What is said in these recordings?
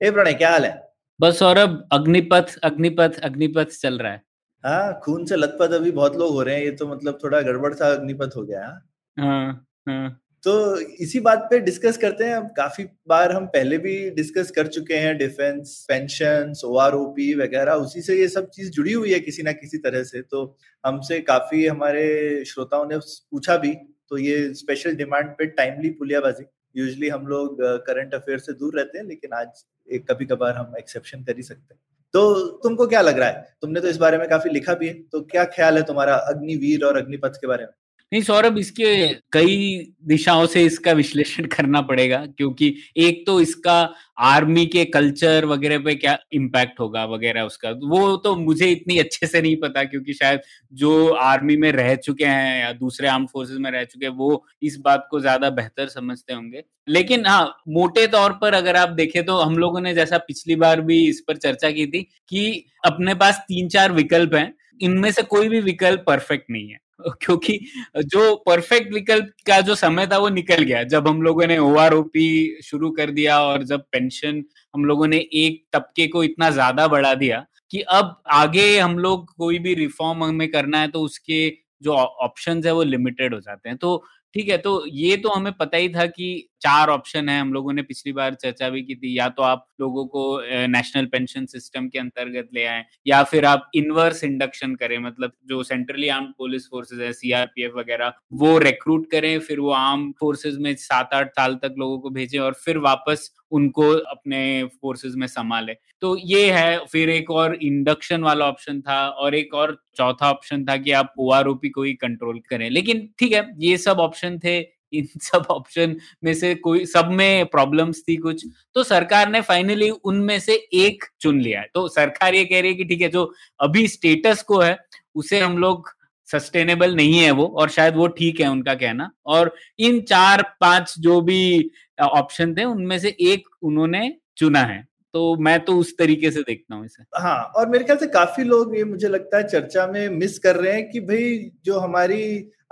ए प्रणय क्या हाल है? बस सौरभ अग्निपथ अग्निपथ अग्निपथ चल रहा है। हाँ खून से लथपथ अभी बहुत लोग हो रहे हैं ये तो मतलब थोड़ा गड़बड़ सा अग्निपथ हो गया हाँ? हाँ हाँ। तो इसी बात पे डिस्कस करते हैं काफ़ी बार हम पहले भी डिस्कस कर चुके हैं डिफेंस पेंशन ओआरओपी वगैरह उसी से ये सब चीज़ जुड़ी हुई है किसी ना किसी तरह से तो हमसे काफ़ी हमारे श्रोताओं ने पूछा भी तो ये स्पेशल डिमांड पे टाइमली पुलियाबाजी। यूजली हम लोग करंट अफेयर से दूर रहते हैं लेकिन आज कभी कभार हम एक्सेप्शन कर ही सकते हैं। तो तुमको क्या लग रहा है? तुमने तो इस बारे में काफ़ी लिखा भी है तो क्या ख्याल है तुम्हारा अग्निवीर और अग्निपथ के बारे में? नहीं, सौरभ, इसके कई दिशाओं से इसका विश्लेषण करना पड़ेगा, क्योंकि एक तो इसका आर्मी के कल्चर वगैरह पे क्या इम्पैक्ट होगा वगैरह उसका। वो तो मुझे इतनी अच्छे से नहीं पता, क्योंकि शायद जो आर्मी में रह चुके हैं या दूसरे आर्म फोर्सेस में रह चुके हैं, वो इस बात को ज़्यादा बेहतर समझते होंगे। लेकिन हाँ मोटे तौर पर अगर आप देखें तो हम लोगों ने जैसा पिछली बार भी इस पर चर्चा की थी कि अपने पास तीन चार विकल्प हैं, इनमें से कोई भी विकल्प परफेक्ट नहीं है। क्योंकि जो परफेक्ट विकल्प का जो समय था वो निकल गया। जब हम लोगों ने ओआरओपी शुरू कर दिया और जब पेंशन हम लोगों ने एक तबके को इतना ज़्यादा बढ़ा दिया कि अब आगे हम लोग कोई भी रिफॉर्म हमें करना है तो उसके जो ऑप्शंस है वो लिमिटेड हो जाते हैं। तो ठीक है तो ये तो हमें पता ही था कि चार ऑप्शन है। हम लोगों ने पिछली बार चर्चा भी की थी। या तो आप लोगों को नेशनल पेंशन सिस्टम के अंतर्गत ले आए, या फिर आप इनवर्स इंडक्शन करें मतलब जो सेंट्रली आर्म पुलिस फोर्सेज है, सीआरपीएफ वगैरह, वो रिक्रूट करें, फिर वो आर्म फोर्सेज में सात आठ साल तक लोगों को भेजें और फिर वापस उनको अपने फोर्सेस में संभाले। तो ये है, फिर एक और इंडक्शन वाला ऑप्शन था और एक और चौथा ऑप्शन था कि आप ओआरओपी को ही कंट्रोल करें। लेकिन ठीक है, ये सब ऑप्शन थे। इन सब ऑप्शन में से कोई, सब में प्रॉब्लम्स थी कुछ। तो सरकार ने फाइनली उनमें से एक चुन लिया है। तो सरकार ये कह रही है कि ठीक है, जो अभी स्टेटस को है, उसे हम लोग सस्टेनेबल नहीं है वो, और शायद वो ठीक है उनका कहना। और इन चार, पाँच जो भी ऑप्शन थे, उनमें से एक उन्होंने चुना है। तो मैं तो उस तरीके से देखता हूँ इसे। हाँ और मेरे ख्याल से काफ़ी लोग ये मुझे लगता है चर्चा में मिस कर रहे हैं कि भाई जो हमारी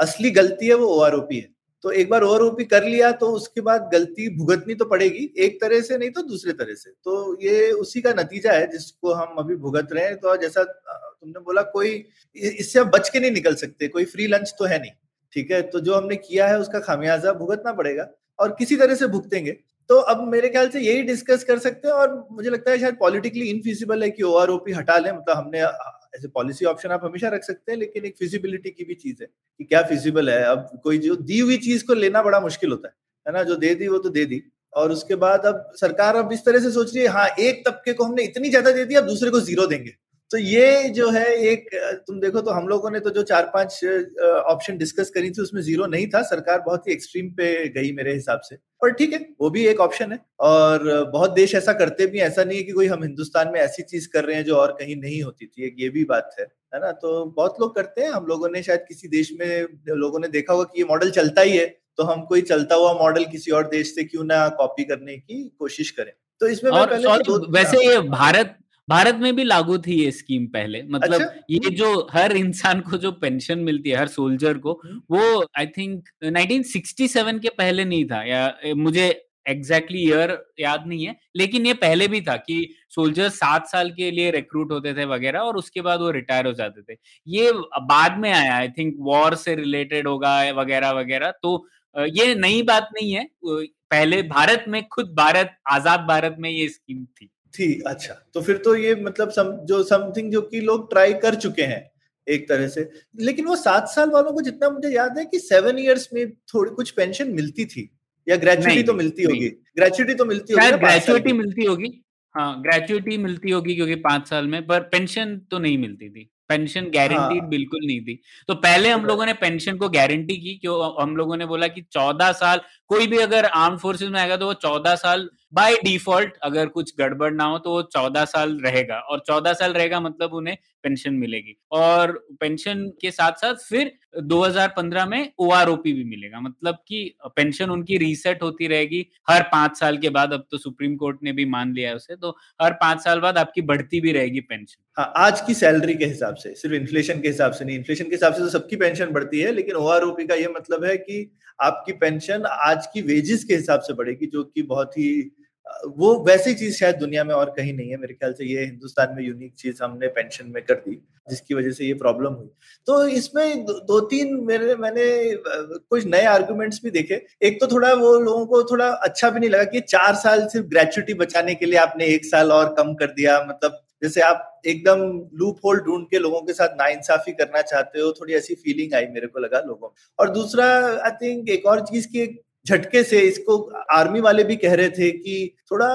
असली गलती है वो ओआरओपी है। तो एक बार ओआरओपी कर लिया तो उसके बाद गलती भुगतनी तो पड़ेगी, एक तरह से नहीं तो दूसरे तरह से। तो ये उसी का नतीजा है जिसको हम अभी भुगत रहे हैं। तो जैसा तुमने बोला कोई इससे आप बच के नहीं निकल सकते, कोई फ्री लंच तो है नहीं, ठीक है? तो जो हमने किया है उसका खामियाजा भुगतना पड़ेगा और किसी तरह से भुगतेंगे। तो अब मेरे ख्याल से यही डिस्कस कर सकते हैं और मुझे लगता है शायद पॉलिटिकली इनफिजिबल है कि ओआरओपी हटा लें मतलब हमने ऐसे पॉलिसी ऑप्शन आप हमेशा रख सकते हैं, लेकिन एक फिजिबिलिटी की भी चीज़ है कि क्या फिजिबल है। अब कोई जो दी हुई चीज़ को लेना बड़ा मुश्किल होता है है ना? जो दे दी, वो तो दे दी। और उसके बाद अब सरकार अब इस तरह से सोच रही है हाँ एक तबके को हमने इतनी ज़्यादा दे दी, अब दूसरे को ज़ीरो देंगे। तो ये जो है एक तुम देखो तो हम लोगों ने तो जो चार पाँच ऑप्शन डिस्कस करी थी उसमें ज़ीरो नहीं था। सरकार बहुत ही एक्सट्रीम पे गई मेरे हिसाब से। और ठीक है वो भी एक ऑप्शन है। और बहुत देश ऐसा करते भी ऐसा नहीं है कि कोई हम हिंदुस्तान में ऐसी चीज़ कर रहे हैं जो और कहीं नहीं होती थी। एक ये भी बात है है ना? तो बहुत लोग करते हैं। हम लोगों ने शायद किसी देश में लोगों ने देखा होगा कि ये मॉडल चलता ही है। तो हम कोई चलता हुआ मॉडल किसी और देश से क्यों ना कॉपी करने की कोशिश करें। तो इसमें और, मैं पहले और वैसे ये भारत भारत में भी लागू थी ये स्कीम पहले। मतलब अच्छा? ये जो हर इंसान को जो पेंशन मिलती है हर सोल्जर को वो आई थिंक 1967 के पहले नहीं था या मुझे एग्जैक्टली exactly ईयर याद नहीं है लेकिन ये पहले भी था कि सोल्जर सात साल के लिए रिक्रूट होते थे वगैरह और उसके बाद वो रिटायर हो जाते थे। ये बाद में आया आई थिंक वॉर से रिलेटेड होगा वगैरह वगैरह तो ये नई बात नहीं है। पहले भारत में खुद भारत आज़ाद भारत में ये स्कीम थी। थी अच्छा। तो फिर तो ये मतलब सम, जो समथिंग जो कि लोग ट्राई कर चुके हैं एक तरह से। लेकिन वो सात साल वालों को जितना मुझे याद है कि सेवन इयर्स में थोड़ी कुछ पेंशन मिलती थी। या ग्रेचुटी तो मिलती होगी। ग्रेचुटी तो मिलती होगी ग्रेचुटी मिलती होगी। हाँ ग्रेचुटी मिलती होगी क्योंकि पाँच साल में पर पेंशन तो नहीं मिलती थी। पेंशन गारंटीड हाँ। बिल्कुल नहीं थी। तो पहले हम लोगों ने पेंशन को गारंटी की क्यों हम लोगों ने बोला कि चौदह साल कोई भी अगर आर्म फोर्सेज में आएगा तो वो चौदह साल बाय डिफ़ॉल्ट अगर कुछ गड़बड़ ना हो तो वो चौदह साल रहेगा। और चौदह साल रहेगा मतलब उन्हें पेंशन मिलेगी। और पेंशन के साथ साथ फिर 2015 में ओ भी मिलेगा। मतलब कि पेंशन उनकी रीसेट होती रहेगी। हर पाँच साल के बाद, अब तो सुप्रीम कोर्ट ने भी मान लिया है उसे तो हर पाँच साल बाद आपकी बढ़ती भी रहेगी पेंशन। हाँ आज की सैलरी के हिसाब से, सिर्फ़ इन्फ्लेशन के हिसाब से नहीं, इन्फ्लेशन के हिसाब से तो सबकी पेंशन बढ़ती है, लेकिन ओ का ये मतलब है कि आपकी पेंशन आज की वेजेस के हिसाब से बढ़ेगी, जो कि बहुत ही वो वैसी चीज़ शायद दुनिया में और कहीं नहीं है। मेरे ख्याल से ये हिंदुस्तान में यूनिक चीज़ हमने पेंशन में कर दी जिसकी वजह से ये प्रॉब्लम हुई। तो इसमें दो, तीन मेरे मैंने कुछ नए आर्गुमेंट्स भी देखे। एक तो थोड़ा वो लोगों को थोड़ा अच्छा भी नहीं लगा कि चार साल सिर्फ़ ग्रेचुटी बचाने के लिए आपने एक साल और कम कर दिया। मतलब जैसे आप एकदम लूप होल ढूंढ के लोगों के साथ नाइंसाफी करना चाहते हो थोड़ी ऐसी फीलिंग आई मेरे को लगा लोगों और दूसरा आई थिंक एक और चीज़ की झटके से इसको आर्मी वाले भी कह रहे थे कि थोड़ा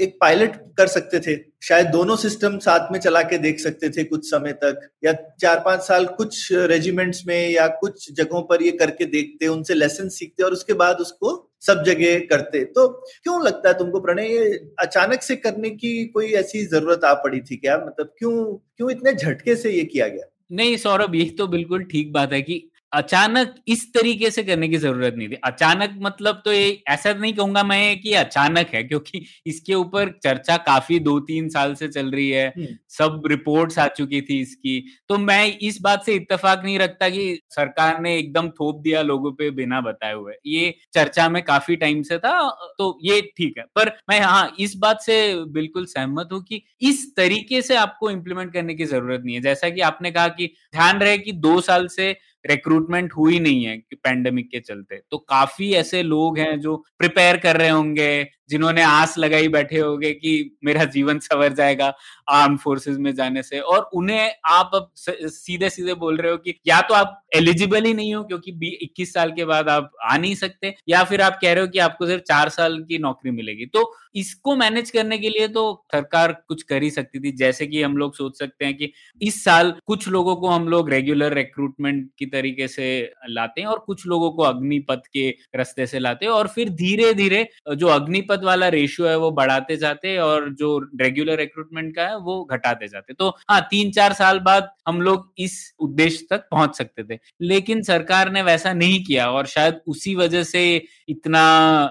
एक पायलट कर सकते थे। शायद दोनों सिस्टम साथ में चला के देख सकते थे कुछ समय तक, या चार पाँच साल कुछ रेजिमेंट्स में या कुछ जगहों पर ये करके देखते, उनसे लेसन सीखते और उसके बाद उसको सब जगह करते। तो क्यों लगता है तुमको प्रणय, ये अचानक से करने की कोई ऐसी ज़रूरत आ पड़ी थी क्या? मतलब क्यों क्यों इतने झटके से ये किया गया? नहीं सौरभ, ये तो बिल्कुल ठीक बात है कि अचानक इस तरीके से करने की ज़रूरत नहीं थी। अचानक मतलब तो ये ऐसा नहीं कहूँगा मैं कि अचानक है क्योंकि इसके ऊपर चर्चा काफ़ी दो तीन साल से चल रही है हम्म। सब रिपोर्ट्स आ चुकी थी इसकी। तो मैं इस बात से इत्तेफाक नहीं रखता कि सरकार ने एकदम थोप दिया लोगों पे बिना बताए हुए। ये चर्चा में काफ़ी टाइम से था तो ये ठीक है। पर मैं हाँ इस बात से बिल्कुल सहमत हूँ कि इस तरीके से आपको इम्प्लीमेंट करने की ज़रूरत नहीं है। जैसा कि आपने कहा कि ध्यान रहे कि दो साल से रिक्रूटमेंट हुई नहीं है पैंडेमिक के चलते। तो काफ़ी ऐसे लोग हैं जो प्रिपेयर कर रहे होंगे जिन्होंने आस लगाई बैठे होंगे कि मेरा जीवन सवर जाएगा आर्म फोर्सेस में जाने से। और उन्हें आप अब सीधे सीधे बोल रहे हो कि या तो आप एलिजिबल ही नहीं हो क्योंकि इक्कीस साल के बाद आप आ नहीं सकते, या फिर आप कह रहे हो कि आपको सिर्फ़ चार साल की नौकरी मिलेगी। तो इसको मैनेज करने के लिए तो सरकार कुछ कर ही सकती थी, जैसे कि हम लोग सोच सकते हैं कि इस साल कुछ लोगों को हम लोग रेगुलर रिक्रूटमेंट की तरीके से लाते हैं और कुछ लोगों को अग्निपथ के रास्ते से लाते हैं और फिर धीरे धीरे जो अग्निपथ वाला रेशियो है, वो बढ़ाते जाते और जो रेगुलर रिक्रूटमेंट का है, वो घटाते जाते। तो हाँ तीन चार साल बाद हम लोग इस उद्देश्य तक पहुँच सकते थे। लेकिन सरकार ने वैसा नहीं किया और शायद उसी वजह से इतना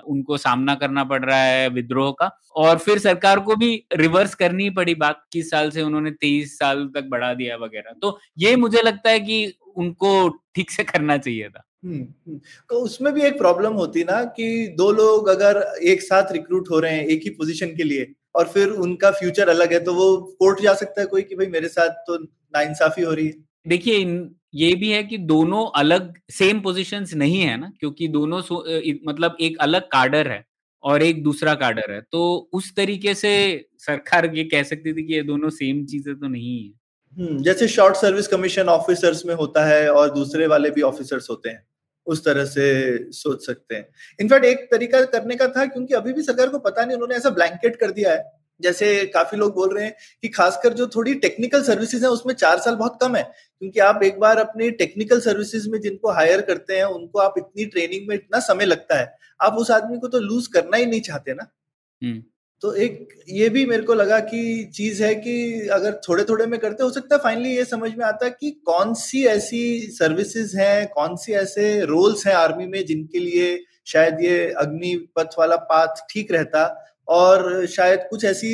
उनको सामना करना पड़ रहा है विद्रोह का। और फिर सरकार को भी रिवर्स करनी पड़ी बात, किस साल से उन्होंने तेईस साल तक बढ़ा दिया वगैरह। तो ये मुझे लगता है कि उनको ठीक से करना चाहिए था। उसमें भी एक प्रॉब्लम होती ना कि दो लोग अगर एक साथ रिक्रूट हो रहे हैं एक ही पोजीशन के लिए और फिर उनका फ्यूचर अलग है तो वो कोर्ट जा सकता है कोई कि भाई मेरे साथ तो नाइंसाफी हो रही है। देखिए ये भी है कि दोनों अलग सेम पोजीशंस नहीं है ना क्योंकि दोनों मतलब एक अलग कार्डर है और एक दूसरा कार्डर है। तो उस तरीके से सरकार ये कह सकती थी कि ये दोनों सेम चीज़ें तो नहीं है। हम्म, जैसे शॉर्ट सर्विस कमीशन ऑफिसर्स में होता है और दूसरे वाले भी ऑफिसर्स होते हैं। उस तरह से सोच सकते हैं। इनफैक्ट एक तरीका करने का था, क्योंकि अभी भी सरकार को पता नहीं, उन्होंने ऐसा ब्लैंकेट कर दिया है। जैसे काफ़ी लोग बोल रहे हैं कि खासकर जो थोड़ी टेक्निकल सर्विसेज़ है, उसमें चार साल बहुत कम है। क्योंकि आप एक बार अपनी टेक्निकल सर्विसेज़ में जिनको हायर करते हैं, उनको आप इतनी ट्रेनिंग में इतना समय लगता है। आप उस आदमी को तो लूज करना ही नहीं चाहते ना। हम्म। तो एक ये भी मेरे को लगा कि चीज़ है कि अगर थोड़े थोड़े में करते, हो सकता है फाइनली ये समझ में आता कि कौन सी ऐसी सर्विसेज़ हैं, कौन सी ऐसे रोल्स हैं आर्मी में जिनके लिए शायद ये अग्निपथ वाला पाथ ठीक रहता और शायद कुछ ऐसी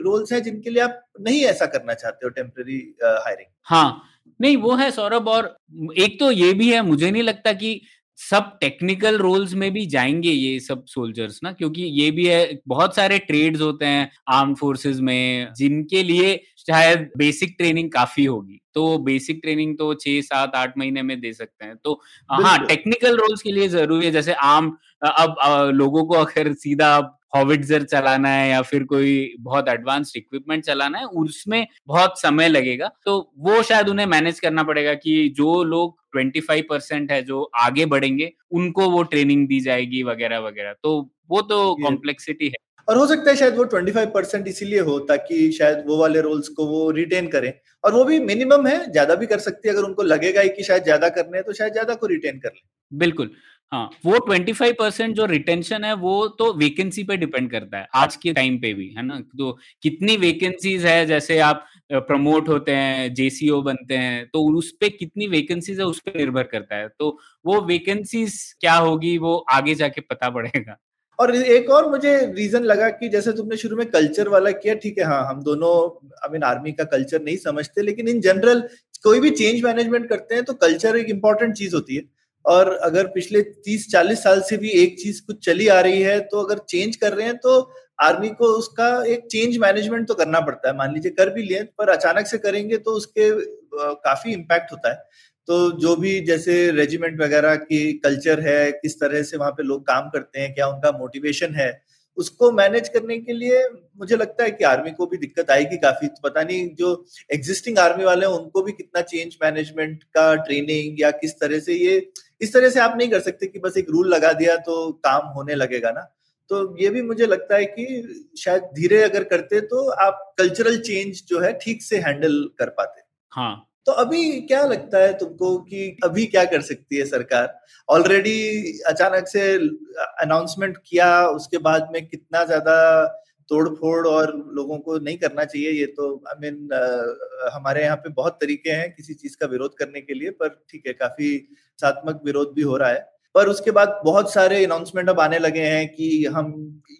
रोल्स हैं जिनके लिए आप नहीं ऐसा करना चाहते हो टेम्पररी हायरिंग हाँ नहीं, वो है सौरभ और एक तो ये भी है, मुझे नहीं लगता कि सब टेक्निकल रोल्स में भी जाएँगे ये सब सोल्जर्स ना क्योंकि ये भी है बहुत सारे ट्रेड्स होते हैं आर्म फोर्सेस में जिनके लिए शायद बेसिक ट्रेनिंग काफ़ी होगी। तो बेसिक ट्रेनिंग तो छह सात आठ महीने में दे सकते हैं। तो हाँ टेक्निकल रोल्स के लिए ज़रूरी है जैसे आम अब लोगों को अगर सीधा हॉविट्जर चलाना है या फिर कोई बहुत एडवांस्ड इक्विपमेंट चलाना है उसमें बहुत समय लगेगा। तो वो शायद उन्हें मैनेज करना पड़ेगा कि जो लोग 25 परसेंट है जो आगे बढ़ेंगे उनको वो ट्रेनिंग दी जाएगी वगैरह वगैरह। तो वो तो कॉम्प्लेक्सिटी है। और हो सकता है शायद वो 25 परसेंट इसीलिए हो ताकि शायद वो वाले रोल्स को वो रिटेन करें। और वो भी मिनिमम है ज़्यादा भी कर सकती है अगर उनको लगेगा कि शायद ज़्यादा करने हैं तो शायद ज़्यादा को रिटेन कर ले। बिल्कुल। हाँ वो ट्वेंटी फाइव परसेंट जो रिटेंशन है, वो तो वेकेंसी पे डिपेंड करता है, आज के टाइम पे भी, है ना? तो कितनी वेकेंसीज है, जैसे आप प्रमोट होते हैं जेसीओ बनते हैं तो उस पे कितनी वेकेंसीज है, उस पर निर्भर करता है। तो वो वेकेंसीज क्या होगी, वो आगे जाके पता पड़ेगा। और एक और मुझे रीजन लगा कि जैसे तुमने शुरू में कल्चर वाला किया, ठीक है हाँ हम दोनों आई मीन आर्मी का कल्चर नहीं समझते, लेकिन इन जनरल कोई भी चेंज मैनेजमेंट करते हैं तो कल्चर एक इंपॉर्टेंट चीज़ होती है। और अगर पिछले 30-40 साल से भी एक चीज़ कुछ चली आ रही है तो अगर चेंज कर रहे हैं तो आर्मी को उसका एक चेंज मैनेजमेंट तो करना पड़ता है। मान लीजिए कर भी लिए, पर अचानक से करेंगे तो उसके काफ़ी इम्पैक्ट होता है। तो जो भी जैसे रेजिमेंट वगैरह की कल्चर है, किस तरह से वहाँ पे लोग काम करते हैं, क्या उनका मोटिवेशन है, उसको मैनेज करने के लिए मुझे लगता है कि आर्मी को भी दिक्कत आएगी काफ़ी। तो पता नहीं जो एग्जिस्टिंग आर्मी वाले हैं, उनको भी कितना चेंज मैनेजमेंट का ट्रेनिंग या किस तरह से ये इस तरह से आप नहीं कर सकते कि बस एक रूल लगा दिया तो काम होने लगेगा ना। तो ये भी मुझे लगता है कि शायद धीरे अगर करते तो आप कल्चरल चेंज जो है ठीक से हैंडल कर पाते। हाँ। तो अभी क्या लगता है तुमको कि अभी क्या कर सकती है सरकार? ऑलरेडी अचानक से अनाउंसमेंट किया उसके बाद में कितना ज़्यादा तोड़ फोड़ और लोगों को नहीं करना चाहिए ये तो आई I मीन mean, हमारे यहाँ पे बहुत तरीके हैं किसी चीज़ का विरोध करने के लिए पर ठीक है काफ़ी सात्मक विरोध भी हो रहा है। पर उसके बाद बहुत सारे अनाउंसमेंट अब आने लगे हैं कि हम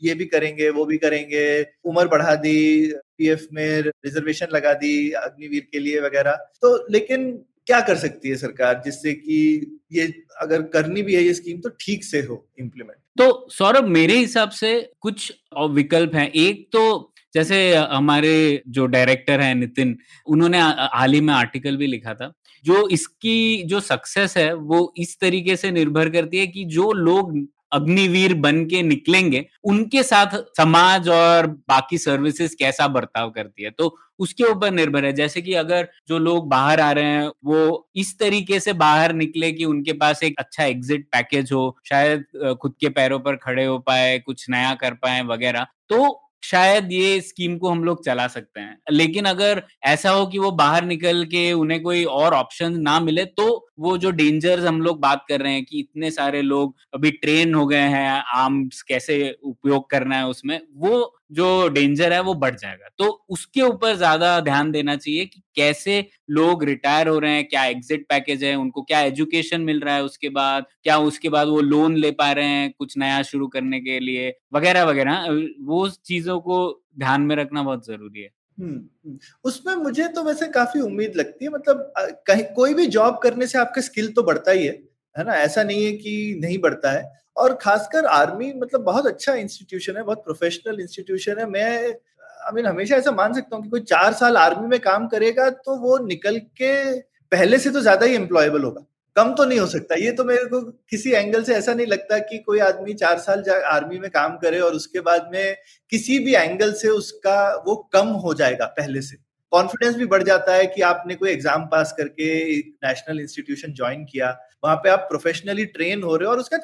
ये भी करेंगे वो भी करेंगे उम्र बढ़ा दी पीएफ में रिजर्वेशन लगा दी अग्निवीर के लिए वगैरह। तो लेकिन क्या कर सकती है सरकार जिससे कि ये अगर करनी भी है ये स्कीम तो ठीक से हो इम्प्लीमेंट तो सौरभ, मेरे हिसाब से कुछ विकल्प हैं। एक तो जैसे हमारे जो डायरेक्टर हैं नितिन, उन्होंने हाल ही में आर्टिकल भी लिखा था, जो इसकी जो सक्सेस है, वो इस तरीके से निर्भर करती है कि जो लोग अग्निवीर बन के निकलेंगे, उनके साथ समाज और बाकी सर्विसेज़ कैसा बर्ताव करती है? तो उसके ऊपर निर्भर है। जैसे कि अगर जो लोग बाहर आ रहे हैं, वो इस तरीके से बाहर निकले कि उनके पास एक अच्छा एग्जिट पैकेज हो, शायद खुद के पैरों पर खड़े हो पाए, कुछ नया कर पाए वगैरह तो शायद ये स्कीम को हम लोग चला सकते हैं। लेकिन अगर ऐसा हो कि वो बाहर निकल के उन्हें कोई और ऑप्शन ना मिले तो वो जो डेंजर्स हम लोग बात कर रहे हैं कि इतने सारे लोग अभी ट्रेन हो गए हैं आर्म्स कैसे उपयोग करना है उसमें, वो जो डेंजर है वो बढ़ जाएगा तो उसके ऊपर ज़्यादा ध्यान देना चाहिए कि कैसे लोग रिटायर हो रहे हैं, क्या एग्जिट पैकेज है, उनको क्या एजुकेशन मिल रहा है उसके बाद, क्या उसके बाद वो लोन ले पा रहे हैं कुछ नया शुरू करने के लिए, वगैरह वगैरह वो चीज़ों को ध्यान में रखना बहुत ज़रूरी है। उसमें मुझे तो वैसे काफ़ी उम्मीद लगती है मतलब कहीं, कोई भी जॉब करने से आपका स्किल तो बढ़ता ही है है ना? ऐसा नहीं है कि नहीं बढ़ता है। और खासकर आर्मी मतलब बहुत अच्छा इंस्टीट्यूशन है, बहुत प्रोफेशनल इंस्टीट्यूशन है। मैं आई मीन हमेशा ऐसा मान सकता हूँ कि कोई चार साल आर्मी में काम करेगा तो वो निकल के पहले से तो ज़्यादा ही एम्प्लॉयबल होगा। कम तो नहीं हो सकता। ये तो मेरे को किसी एंगल से ऐसा नहीं लगता कि कोई आदमी चार साल आर्मी में काम करे और उसके बाद में किसी भी एंगल से उसका वो कम हो जाएगा पहले से। कॉन्फिडेंस भी बढ़ जाता है कि आपने कोई एग्ज़ाम पास करके नेशनल इंस्टीट्यूशन ज्वाइन किया। वहाँ पे आप प्रोफेशनली ट्रेन हो रहे हो और उसका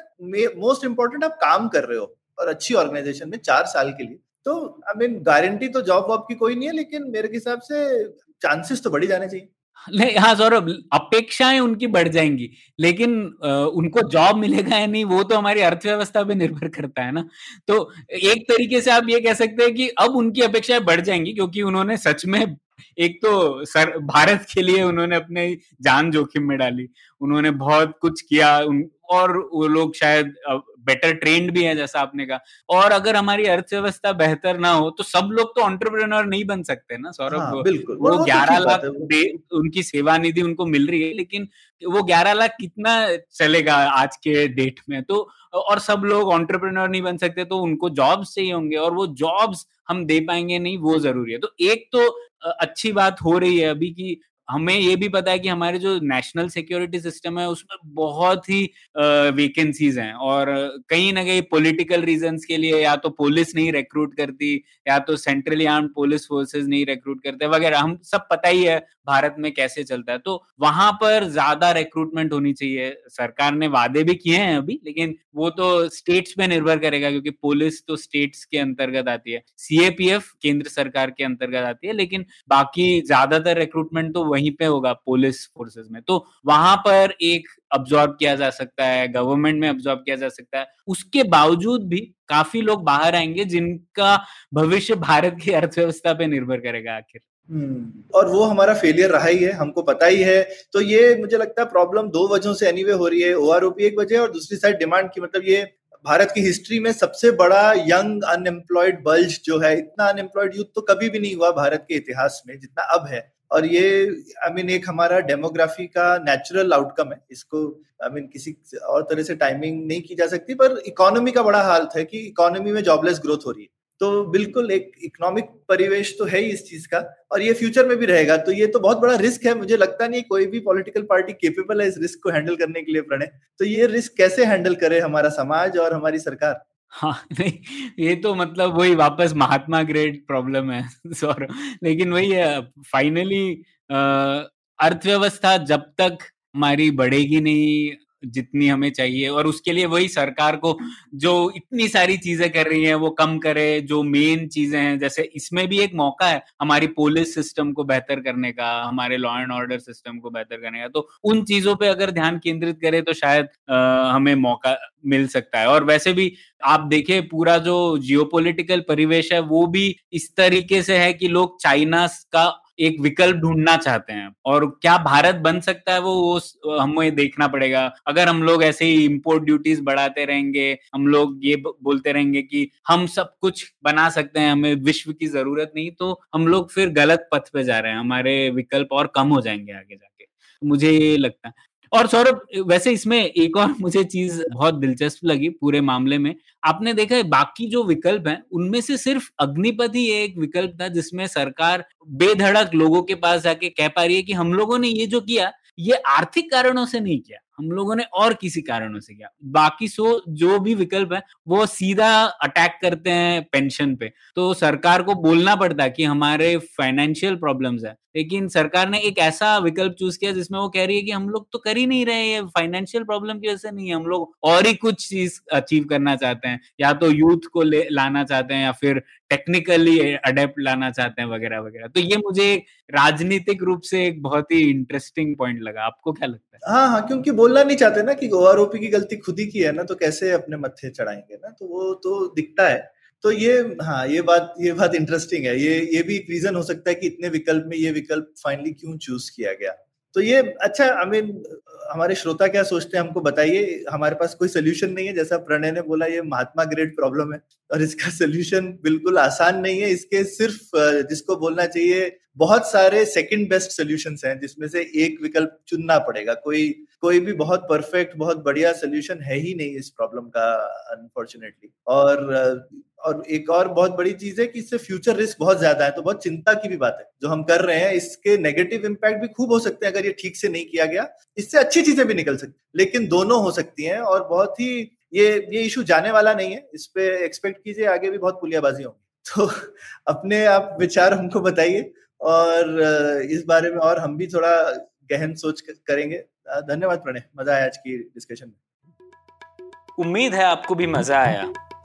मोस्ट इंपॉर्टेंट आप काम कर रहे हो और अच्छी ऑर्गेनाइजेशन में चार साल के लिए। तो आई मीन गारंटी तो जॉब वॉब की कोई नहीं है, लेकिन मेरे हिसाब से चांसेस तो बढ़ी जाने चाहिए। नहीं हाँ सौरभ अपेक्षाएँ उनकी बढ़ जाएँगी लेकिन आ, उनको जॉब मिलेगा या नहीं वो तो हमारी अर्थव्यवस्था पे निर्भर करता है ना। तो एक तरीके से आप ये कह सकते हैं कि अब उनकी अपेक्षाएँ बढ़ जाएँगी क्योंकि उन्होंने सच में एक तो सर भारत के लिए उन्होंने अपने जान जोखिम में डाली उन्होंने बहुत कुछ किया और वो लोग शायद बेटर ट्रेंड भी है जैसा आपने कहा। और अगर हमारी अर्थव्यवस्था बेहतर ना हो तो सब लोग तो ऑन्टरप्रेनर नहीं बन सकते ना सौरभ। हाँ, बिल्कुल। वो तो ग्यारह लाख उनकी सेवा निधि उनको मिल रही है लेकिन वो ग्यारह लाख कितना चलेगा आज के डेट में? तो और सब लोग ऑन्टरप्रेनर नहीं बन सकते तो उनको जॉब्स चाहिए होंगे और वो जॉब्स हम दे पाएँगे नहीं वो ज़रूरी है। तो एक तो अच्छी बात हो रही है अभी की हमें ये भी पता है कि हमारे जो नेशनल सिक्योरिटी सिस्टम है, उसमें बहुत ही वेकेंसीज हैं और कहीं ना कहीं पॉलिटिकल रीजंस के लिए या तो पुलिस नहीं रिक्रूट करती, या तो सेंट्रली आर्म पुलिस फोर्सेस नहीं रिक्रूट करते, वगैरह, हम सब पता ही है भारत में कैसे चलता है। तो वहाँ पर ज़्यादा रिक्रूटमेंट होनी चाहिए। सरकार ने वादे भी किए हैं अभी, लेकिन वो तो स्टेट्स पे निर्भर करेगा, क्योंकि पुलिस तो स्टेट्स के अंतर्गत आती है। सीएपीएफ केंद्र सरकार के अंतर्गत आती है, लेकिन बाकी ज़्यादातर रिक्रूटमेंट तो वहीं पे होगा पुलिस फोर्सेस में। तो वहाँ पर एक अब्जॉर्ब किया जा सकता है गवर्नमेंट में अब्जॉर्ब किया जा सकता है। उसके बावजूद भी काफ़ी लोग बाहर आएँगे जिनका भविष्य भारत की अर्थव्यवस्था पे निर्भर करेगा आखिर। हम्म, और वो हमारा फेलियर रहा ही है हमको पता ही है। तो ये मुझे लगता है प्रॉब्लम दो वजहों से एनीवे हो रही है ओआरओपी एक वजह और दूसरी साइड डिमांड की मतलब ये भारत की हिस्ट्री में सबसे बड़ा यंग अनएम्प्लॉयड बल्ज जो है इतना अनएम्प्लॉयड यूथ तो कभी भी नहीं हुआ भारत के इतिहास में जितना अब है। और ये आई I मीन mean, एक हमारा डेमोग्राफी का नेचुरल आउटकम है। इसको आई I मीन mean, किसी और तरह से टाइमिंग नहीं की जा सकती पर इकोनॉमी का बड़ा हाल है कि इकोनॉमी में जॉबलेस ग्रोथ हो रही है। तो बिल्कुल एक इकोनॉमिक परिवेश तो है ही इस चीज़ का और ये फ्यूचर में भी रहेगा। तो ये तो बहुत बड़ा रिस्क है। मुझे लगता नहीं कोई भी पॉलिटिकल पार्टी केपेबल है इस रिस्क को हैंडल करने के लिए प्रणय। तो ये रिस्क कैसे हैंडल करे हमारा समाज और हमारी सरकार? हाँ नहीं, ये तो मतलब वही वापस महात्मा ग्रेट प्रॉब्लम है, सौरभ। लेकिन वही है फाइनली अर्थव्यवस्था जब तक हमारी बढ़ेगी नहीं जितनी हमें चाहिए और उसके लिए वही सरकार को जो इतनी सारी चीज़ें कर रही है वो कम करे जो मेन चीज़ें हैं जैसे इसमें भी एक मौका है हमारी पुलिस सिस्टम को बेहतर करने का हमारे लॉ एंड ऑर्डर सिस्टम को बेहतर करने का। तो उन चीज़ों पे अगर ध्यान केंद्रित करे तो शायद आ, हमें मौका मिल सकता है। और वैसे भी आप देखें पूरा जो जियोपॉलिटिकल परिवेश है वो भी इस तरीके से है कि लोग चाइना का एक विकल्प ढूंढना चाहते हैं। और क्या भारत बन सकता है वो वो हमें देखना पड़ेगा। अगर हम लोग ऐसे ही इम्पोर्ट ड्यूटीज़ बढ़ाते रहेंगे, हम लोग ये बोलते रहेंगे कि हम सब कुछ बना सकते हैं, हमें विश्व की ज़रूरत नहीं तो हम लोग फिर गलत पथ पे जा रहे हैं। हमारे विकल्प और कम हो जाएँगे आगे जाके। मुझे ये लगता है। और सौरभ, वैसे इसमें एक और मुझे चीज़ बहुत दिलचस्प लगी पूरे मामले में। आपने देखा है, बाकी जो विकल्प हैं, उनमें से सिर्फ़ अग्निपथ ही एक विकल्प था जिसमें सरकार बेधड़क लोगों के पास जाके कह पा रही है कि हम लोगों ने ये जो किया, ये आर्थिक कारणों से नहीं किया। हम लोगों ने और किसी कारणों से किया। बाकी सो, जो भी विकल्प है, वो सीधा अटैक करते हैं पेंशन पे। तो सरकार को बोलना पड़ता है कि हमारे फाइनेंशियल प्रॉब्लम्स है। लेकिन सरकार ने एक ऐसा विकल्प चूज़ किया जिसमें वो कह रही है कि हम लोग तो कर ही नहीं रहे हैं। फाइनेंशियल प्रॉब्लम की वजह से नहीं है। हम लोग और ही कुछ चीज़ अचीव करना चाहते हैं। या तो यूथ को ले, लाना चाहते हैं या फिर टेक्निकली अडेप्ट लाना चाहते हैं वगैरह वगैरह। तो ये मुझे राजनीतिक रूप से एक बहुत ही इंटरेस्टिंग पॉइंट लगा। आपको क्या लगता है? हाँ हाँ क्योंकि बोलना नहीं चाहते ना कि ओआरओपी की गलती खुद ही की है ना तो कैसे अपने मत्थे चढ़ाएँगे ना? तो वो तो दिखता है। तो ये हाँ ये बात ये बात इंटरेस्टिंग है। ये ये भी एक रीजन हो सकता है कि इतने विकल्प में ये विकल्प फाइनली क्यों चूज़ किया गया? तो ये अच्छा आई मीन हमारे श्रोता क्या सोचते हैं हमको बताइए, हमारे पास कोई सोल्यूशन नहीं है? जैसा प्रणय ने बोला, ये महात्मा ग्रेड प्रॉब्लम है, और इसका सोल्यूशन बिल्कुल आसान नहीं है। इसके सिर्फ़ जिसको बोलना चाहिए, बहुत सारे सेकंड बेस्ट सोल्यूशन हैं, जिसमें से एक विकल्प चुनना पड़ेगा। कोई कोई भी बहुत परफेक्ट बहुत बढ़िया सोल्यूशन है ही नहीं इस प्रॉब्लम का अनफॉर्चुनेटली और और एक और बहुत बड़ी चीज़ है कि इससे फ्यूचर रिस्क बहुत ज़्यादा है तो बहुत चिंता की भी बात है। जो हम कर रहे हैं, इसके नेगेटिव इम्पैक्ट भी खूब हो सकते हैं अगर ये ठीक से नहीं किया गया, इससे अच्छी चीज़ें भी निकल सकती लेकिन दोनों हो सकती हैं और बहुत ही ये ये इशू जाने वाला नहीं है। इस पे एक्सपेक्ट कीजिए, आगे भी बहुत पुलियाबाजी होंगी। तो अपने आप विचार हमको बताइए और, इस बारे में और हम भी थोड़ा गहन सोच करेंगे। धन्यवाद प्रणय, मज़ा आया आज की डिस्कशन में। उम्मीद है आपको भी मज़ा आया।